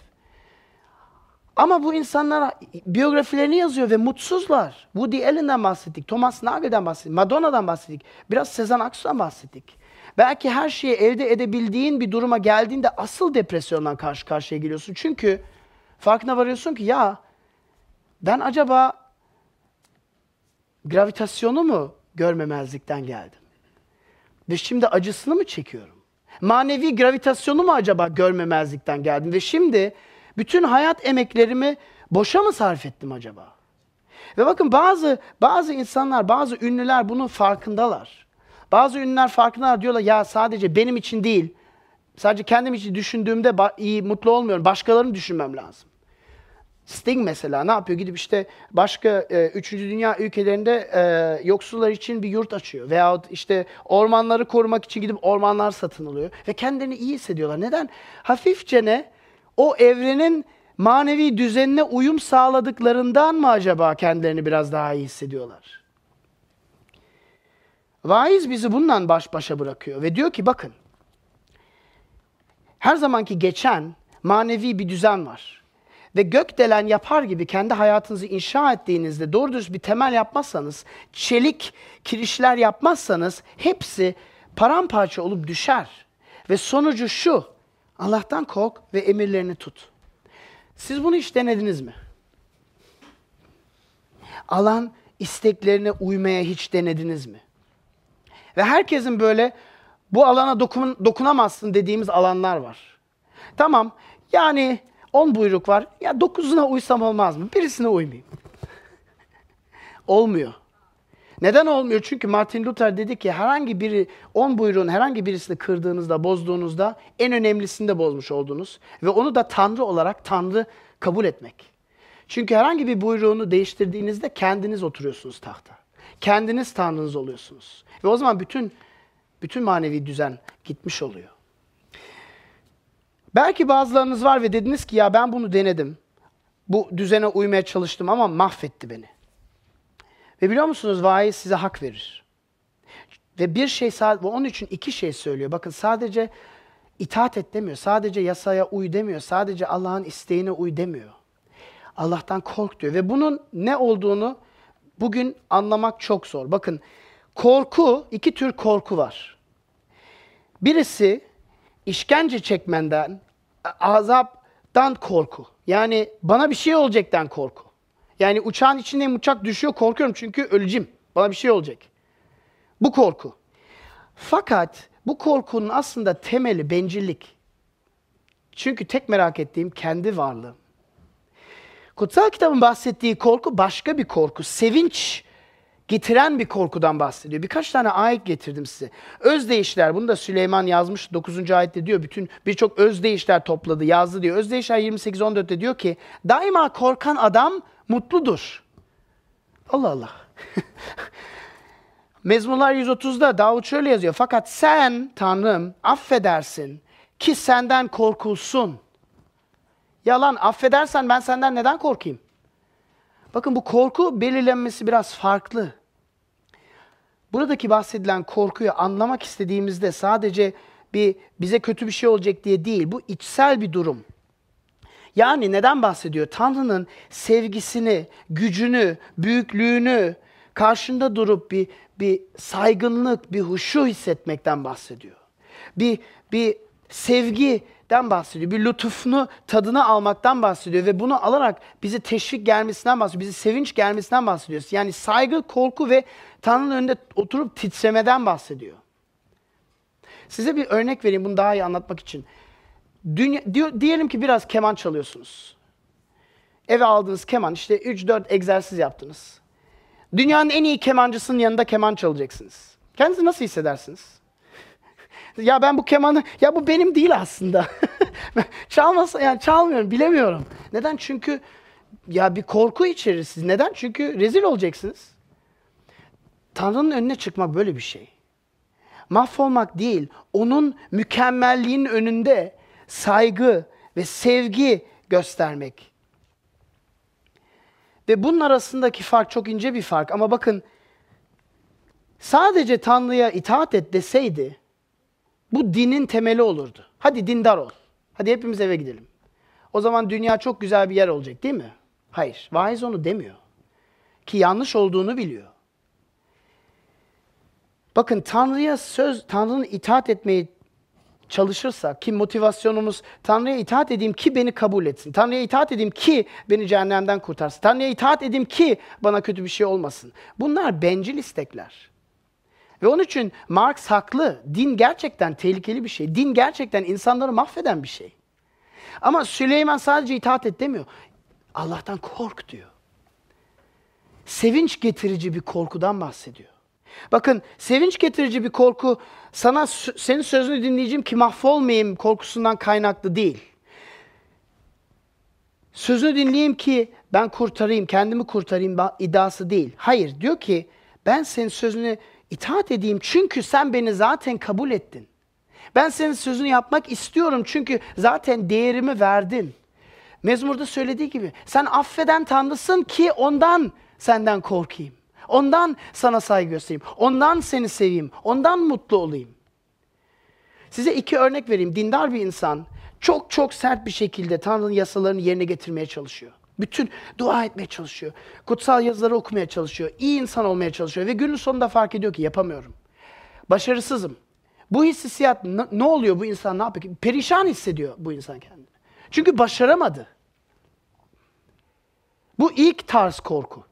Speaker 2: Ama bu insanlar biyografilerini yazıyor ve mutsuzlar. Woody Allen'den bahsettik, Thomas Nagel'den bahsettik, Madonna'dan bahsettik, biraz Sezen Aksu'dan bahsettik. Belki her şeyi elde edebildiğin bir duruma geldiğinde asıl depresyondan karşı karşıya geliyorsun. Çünkü farkına varıyorsun ki ya ben acaba gravitasyonu mu görmemezlikten geldim? Ve şimdi acısını mı çekiyorum? Manevi gravitasyonu mu acaba görmemezlikten geldim? Ve şimdi bütün hayat emeklerimi boşa mı sarf ettim acaba? Ve bakın bazı bazı insanlar, bazı ünlüler bunun farkındalar. Bazı ünlüler farkındalar diyorlar ya sadece benim için değil, sadece kendim için düşündüğümde iyi, mutlu olmuyorum. Başkalarını düşünmem lazım. Sting mesela ne yapıyor? Gidip işte başka e, üçüncü dünya ülkelerinde e, yoksullar için bir yurt açıyor. Veyahut işte ormanları korumak için gidip ormanlar satın alıyor. Ve kendilerini iyi hissediyorlar. Neden? Hafifçe ne? O evrenin manevi düzenine uyum sağladıklarından mı acaba kendilerini biraz daha iyi hissediyorlar? Vaiz bizi bundan baş başa bırakıyor ve diyor ki bakın her zamanki geçen manevi bir düzen var. Ve gökdelen yapar gibi kendi hayatınızı inşa ettiğinizde doğru düz bir temel yapmazsanız, çelik kirişler yapmazsanız hepsi paramparça olup düşer. Ve sonucu şu, Allah'tan kork ve emirlerini tut. Siz bunu hiç denediniz mi? Alan isteklerine uymaya hiç denediniz mi? Ve herkesin böyle bu alana dokun, dokunamazsın dediğimiz alanlar var. Tamam yani 10 buyruk var. Ya 9'una uysam olmaz mı? Birisine uymayayım. Olmuyor. Neden olmuyor? Çünkü Martin Luther dedi ki herhangi biri 10 buyruğun herhangi birisini kırdığınızda, bozduğunuzda en önemlisini de bozmuş oldunuz. Ve onu da Tanrı olarak Tanrı kabul etmek. Çünkü herhangi bir buyruğunu değiştirdiğinizde kendiniz oturuyorsunuz tahta. Kendiniz Tanrınız oluyorsunuz. Ve o zaman bütün bütün manevi düzen gitmiş oluyor. Belki bazılarınız var ve dediniz ki ya ben bunu denedim. Bu düzene uymaya çalıştım ama mahvetti beni. Ve biliyor musunuz vaiz size hak verir. Ve bir şey sadece, onun için iki şey söylüyor. Bakın sadece itaat et demiyor. Sadece yasaya uy demiyor. Sadece Allah'ın isteğine uy demiyor. Allah'tan kork diyor. Ve bunun ne olduğunu bugün anlamak çok zor. Bakın korku, iki tür korku var. Birisi işkence çekmenden, azaptan korku. Yani bana bir şey olacaktan korku. Yani uçağın içindeyim, uçak düşüyor, korkuyorum çünkü öleceğim. Bana bir şey olacak. Bu korku. Fakat bu korkunun aslında temeli bencillik. Çünkü tek merak ettiğim kendi varlığım. Kutsal kitabın bahsettiği korku başka bir korku. Sevinç getiren bir korkudan bahsediyor. Birkaç tane ayet getirdim size. Özdeyişler, bunu da Süleyman yazmış 9. ayette diyor. Bütün birçok özdeyişler topladı, yazdı diyor. Özdeyişler 28-14'te diyor ki daima korkan adam mutludur. Allah Allah. Mezmurlar 130'da Davut şöyle yazıyor. Fakat sen Tanrım affedersin ki senden korkulsun. Yalan affedersen ben senden neden korkayım? Bakın bu korku belirlenmesi biraz farklı. Buradaki bahsedilen korkuyu anlamak istediğimizde sadece bir bize kötü bir şey olacak diye değil. Bu içsel bir durum. Yani neden bahsediyor? Tanrı'nın sevgisini, gücünü, büyüklüğünü karşında durup bir bir saygınlık, bir huşu hissetmekten bahsediyor. Bir bir sevgiden bahsediyor. Bir lütufunu tadını almaktan bahsediyor ve bunu alarak bizi teşvik gelmesinden bahsediyor. Bizi sevinç gelmesinden bahsediyor. Yani saygı, korku ve Tanrı'nın önünde oturup titremeden bahsediyor. Size bir örnek vereyim bunu daha iyi anlatmak için. Dünya, diyelim ki biraz keman çalıyorsunuz. Eve aldığınız keman işte 3-4 egzersiz yaptınız. Dünyanın en iyi kemancısının yanında keman çalacaksınız. Kendinizi nasıl hissedersiniz? Ya ben bu kemanı, ya bu benim değil aslında. Çalmasa, yani çalmıyorum, bilemiyorum. Neden? Çünkü ya bir korku içerir siz. Neden? Çünkü rezil olacaksınız. Tanrı'nın önüne çıkmak böyle bir şey. Mahvolmak değil, onun mükemmelliğinin önünde saygı ve sevgi göstermek. Ve bunun arasındaki fark çok ince bir fark. Ama bakın sadece Tanrı'ya itaat et deseydi bu dinin temeli olurdu. Hadi dindar ol. Hadi hepimiz eve gidelim. O zaman dünya çok güzel bir yer olacak değil mi? Hayır. Vaiz onu demiyor. Ki yanlış olduğunu biliyor. Bakın Tanrı'ya söz, Tanrı'nın itaat etmeyi çalışırsak ki motivasyonumuz Tanrı'ya itaat edeyim ki beni kabul etsin. Tanrı'ya itaat edeyim ki beni cehennemden kurtarsın. Tanrı'ya itaat edeyim ki bana kötü bir şey olmasın. Bunlar bencil istekler. Ve onun için Marx haklı. Din gerçekten tehlikeli bir şey. Din gerçekten insanları mahveden bir şey. Ama Süleyman sadece itaat et demiyor. Allah'tan kork diyor. Sevinç getirici bir korkudan bahsediyor. Bakın sevinç getirici bir korku sana senin sözünü dinleyeceğim ki mahvolmayayım korkusundan kaynaklı değil. Sözünü dinleyeyim ki ben kurtarayım, kendimi kurtarayım iddiası değil. Hayır diyor ki ben senin sözünü itaat edeyim çünkü sen beni zaten kabul ettin. Ben senin sözünü yapmak istiyorum çünkü zaten değerimi verdin. Mezmurda söylediği gibi sen affeden Tanrısın ki ondan senden korkayım. Ondan sana saygı göstereyim. Ondan seni seveyim. Ondan mutlu olayım. Size iki örnek vereyim. Dindar bir insan çok çok sert bir şekilde Tanrı'nın yasalarını yerine getirmeye çalışıyor. Bütün dua etmeye çalışıyor. Kutsal yazıları okumaya çalışıyor. iyi insan olmaya çalışıyor. Ve günün sonunda fark ediyor ki yapamıyorum. Başarısızım. Bu hissiyat ne oluyor bu insan ne yapıyor? Perişan hissediyor bu insan kendini. Çünkü başaramadı. Bu ilk tarz korku.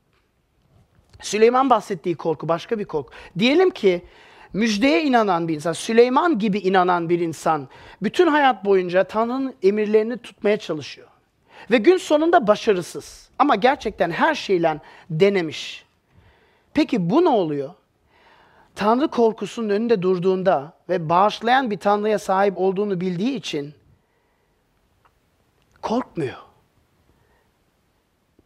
Speaker 2: Süleyman bahsettiği korku başka bir korku. Diyelim ki müjdeye inanan bir insan, Süleyman gibi inanan bir insan bütün hayat boyunca Tanrı'nın emirlerini tutmaya çalışıyor. Ve gün sonunda başarısız. Ama gerçekten her şeyle denemiş. Peki bu ne oluyor? Tanrı korkusunun önünde durduğunda ve bağışlayan bir Tanrı'ya sahip olduğunu bildiği için korkmuyor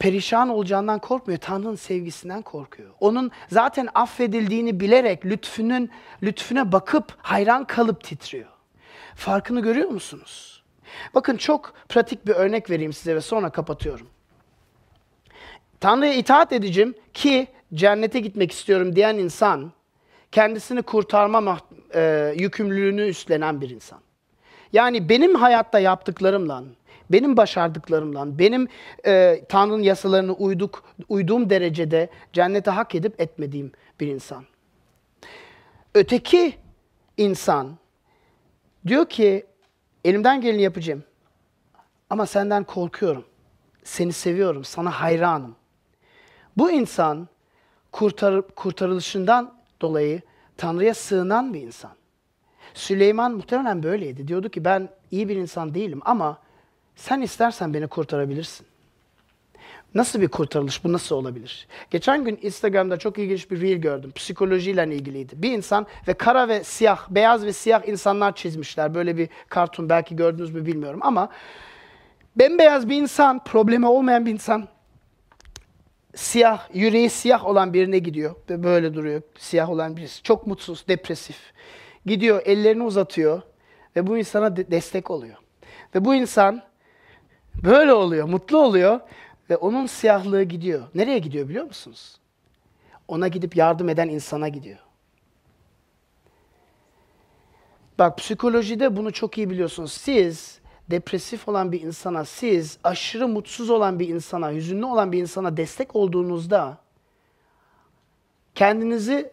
Speaker 2: perişan olacağından korkmuyor. Tanrı'nın sevgisinden korkuyor. Onun zaten affedildiğini bilerek lütfunun lütfüne bakıp hayran kalıp titriyor. Farkını görüyor musunuz? Bakın çok pratik bir örnek vereyim size ve sonra kapatıyorum. Tanrı'ya itaat edeceğim ki cennete gitmek istiyorum diyen insan kendisini kurtarma e, yükümlülüğünü üstlenen bir insan. Yani benim hayatta yaptıklarımla, benim başardıklarımla, benim e, Tanrı'nın yasalarını uyduk, uyduğum derecede cennete hak edip etmediğim bir insan. Öteki insan diyor ki elimden geleni yapacağım ama senden korkuyorum. Seni seviyorum, sana hayranım. Bu insan kurtar, kurtarılışından dolayı Tanrı'ya sığınan bir insan. Süleyman muhtemelen böyleydi. Diyordu ki ben iyi bir insan değilim ama sen istersen beni kurtarabilirsin. Nasıl bir kurtarılış bu nasıl olabilir? Geçen gün Instagram'da çok ilginç bir reel gördüm. Psikolojiyle ilgiliydi. Bir insan ve kara ve siyah, beyaz ve siyah insanlar çizmişler. Böyle bir kartun belki gördünüz mü bilmiyorum ama bembeyaz bir insan, problemi olmayan bir insan siyah, yüreği siyah olan birine gidiyor ve böyle duruyor. Siyah olan birisi. Çok mutsuz, depresif. Gidiyor, ellerini uzatıyor ve bu insana de- destek oluyor. Ve bu insan böyle oluyor, mutlu oluyor ve onun siyahlığı gidiyor. Nereye gidiyor biliyor musunuz? Ona gidip yardım eden insana gidiyor. Bak psikolojide bunu çok iyi biliyorsunuz. Siz depresif olan bir insana, siz aşırı mutsuz olan bir insana, hüzünlü olan bir insana destek olduğunuzda kendinizi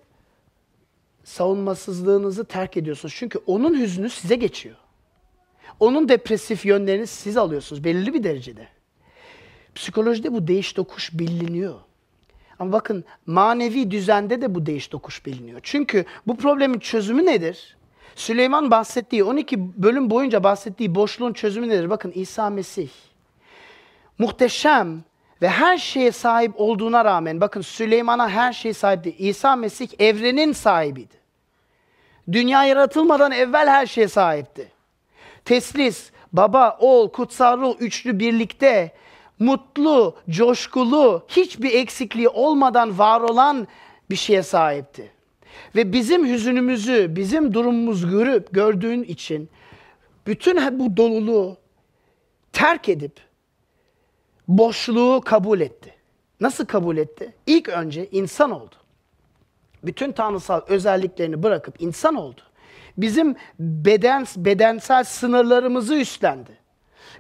Speaker 2: savunmasızlığınızı terk ediyorsunuz. Çünkü onun hüznü size geçiyor. Onun depresif yönlerini siz alıyorsunuz belirli bir derecede. Psikolojide bu değiş tokuş biliniyor. Ama bakın manevi düzende de bu değiş tokuş biliniyor. Çünkü bu problemin çözümü nedir? Süleyman bahsettiği 12 bölüm boyunca bahsettiği boşluğun çözümü nedir? Bakın İsa Mesih. Muhteşem ve her şeye sahip olduğuna rağmen bakın Süleyman'a her şeye sahipti. İsa Mesih evrenin sahibiydi. Dünya yaratılmadan evvel her şeye sahipti. Teslis, baba, oğul, kutsal ruh üçlü birlikte mutlu, coşkulu, hiçbir eksikliği olmadan var olan bir şeye sahipti. Ve bizim hüzünümüzü, bizim durumumuzu görüp gördüğün için bütün bu doluluğu terk edip boşluğu kabul etti. Nasıl kabul etti? İlk önce insan oldu. Bütün tanrısal özelliklerini bırakıp insan oldu. Bizim beden bedensel sınırlarımızı üstlendi.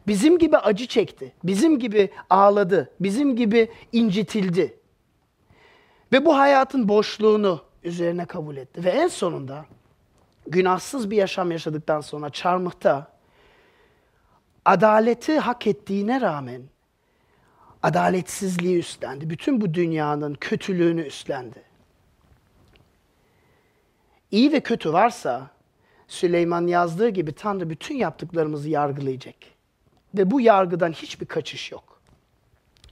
Speaker 2: Bizim gibi acı çekti. Bizim gibi ağladı. Bizim gibi incitildi. Ve bu hayatın boşluğunu üzerine kabul etti. Ve en sonunda günahsız bir yaşam yaşadıktan sonra çarmıhta adaleti hak ettiğine rağmen adaletsizliği üstlendi. Bütün bu dünyanın kötülüğünü üstlendi. İyi ve kötü varsa Süleyman yazdığı gibi Tanrı bütün yaptıklarımızı yargılayacak. Ve bu yargıdan hiçbir kaçış yok.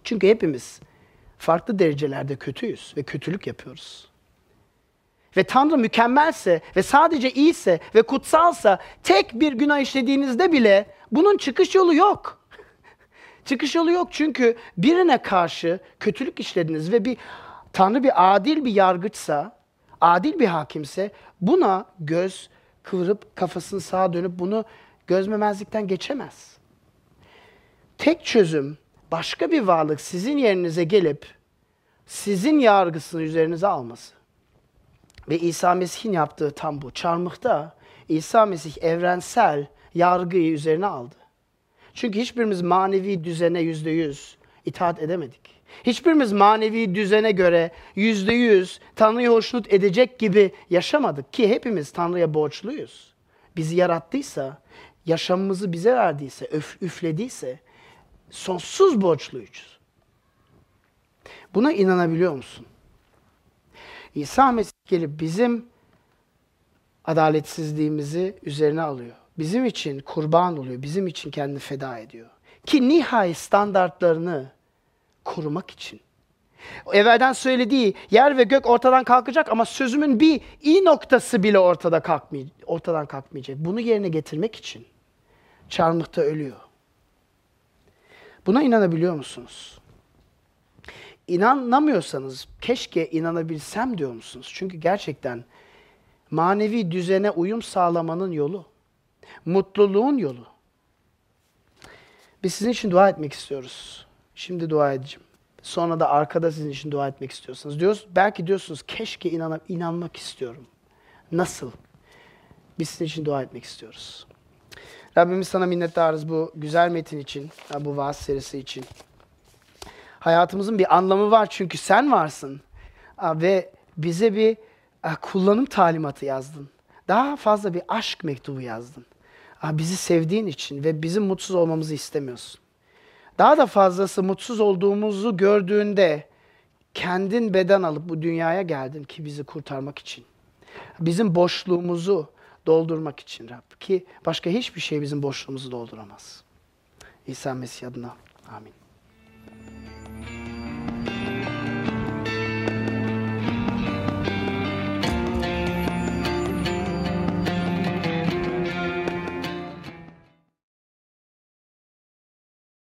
Speaker 2: Çünkü hepimiz farklı derecelerde kötüyüz ve kötülük yapıyoruz. Ve Tanrı mükemmelse ve sadece iyiyse ve kutsalsa tek bir günah işlediğinizde bile bunun çıkış yolu yok. çıkış yolu yok çünkü birine karşı kötülük işlediniz ve bir Tanrı bir adil bir yargıçsa, adil bir hakimse buna göz kıvırıp kafasını sağa dönüp bunu gözmemezlikten geçemez. Tek çözüm başka bir varlık sizin yerinize gelip sizin yargısını üzerinize alması. Ve İsa Mesih'in yaptığı tam bu. Çarmıhta İsa Mesih evrensel yargıyı üzerine aldı. Çünkü hiçbirimiz manevi düzene yüzde yüz itaat edemedik. Hiçbirimiz manevi düzene göre yüzde yüz Tanrı'yı hoşnut edecek gibi yaşamadık ki hepimiz Tanrı'ya borçluyuz. Bizi yarattıysa, yaşamımızı bize verdiyse, öf, üflediyse sonsuz borçluyuz. Buna inanabiliyor musun? İsa Mesih gelip bizim adaletsizliğimizi üzerine alıyor. Bizim için kurban oluyor. Bizim için kendini feda ediyor. Ki nihai standartlarını korumak için. Evvelden söylediği yer ve gök ortadan kalkacak ama sözümün bir i noktası bile ortada kalkmay ortadan kalkmayacak. Bunu yerine getirmek için çarmıhta ölüyor. Buna inanabiliyor musunuz? İnanamıyorsanız keşke inanabilsem diyor musunuz? Çünkü gerçekten manevi düzene uyum sağlamanın yolu, mutluluğun yolu. Biz sizin için dua etmek istiyoruz. Şimdi dua edeceğim. Sonra da arkada sizin için dua etmek istiyorsanız. Diyoruz, belki diyorsunuz keşke inana, inanmak istiyorum. Nasıl? Biz sizin için dua etmek istiyoruz. Rabbimiz sana minnettarız bu güzel metin için, bu vaaz serisi için. Hayatımızın bir anlamı var çünkü sen varsın. Ve bize bir kullanım talimatı yazdın. Daha fazla bir aşk mektubu yazdın. Bizi sevdiğin için ve bizim mutsuz olmamızı istemiyorsun. Daha da fazlası mutsuz olduğumuzu gördüğünde kendin beden alıp bu dünyaya geldin ki bizi kurtarmak için. Bizim boşluğumuzu doldurmak için Rab. Ki başka hiçbir şey bizim boşluğumuzu dolduramaz. İsa Mesih adına. Amin.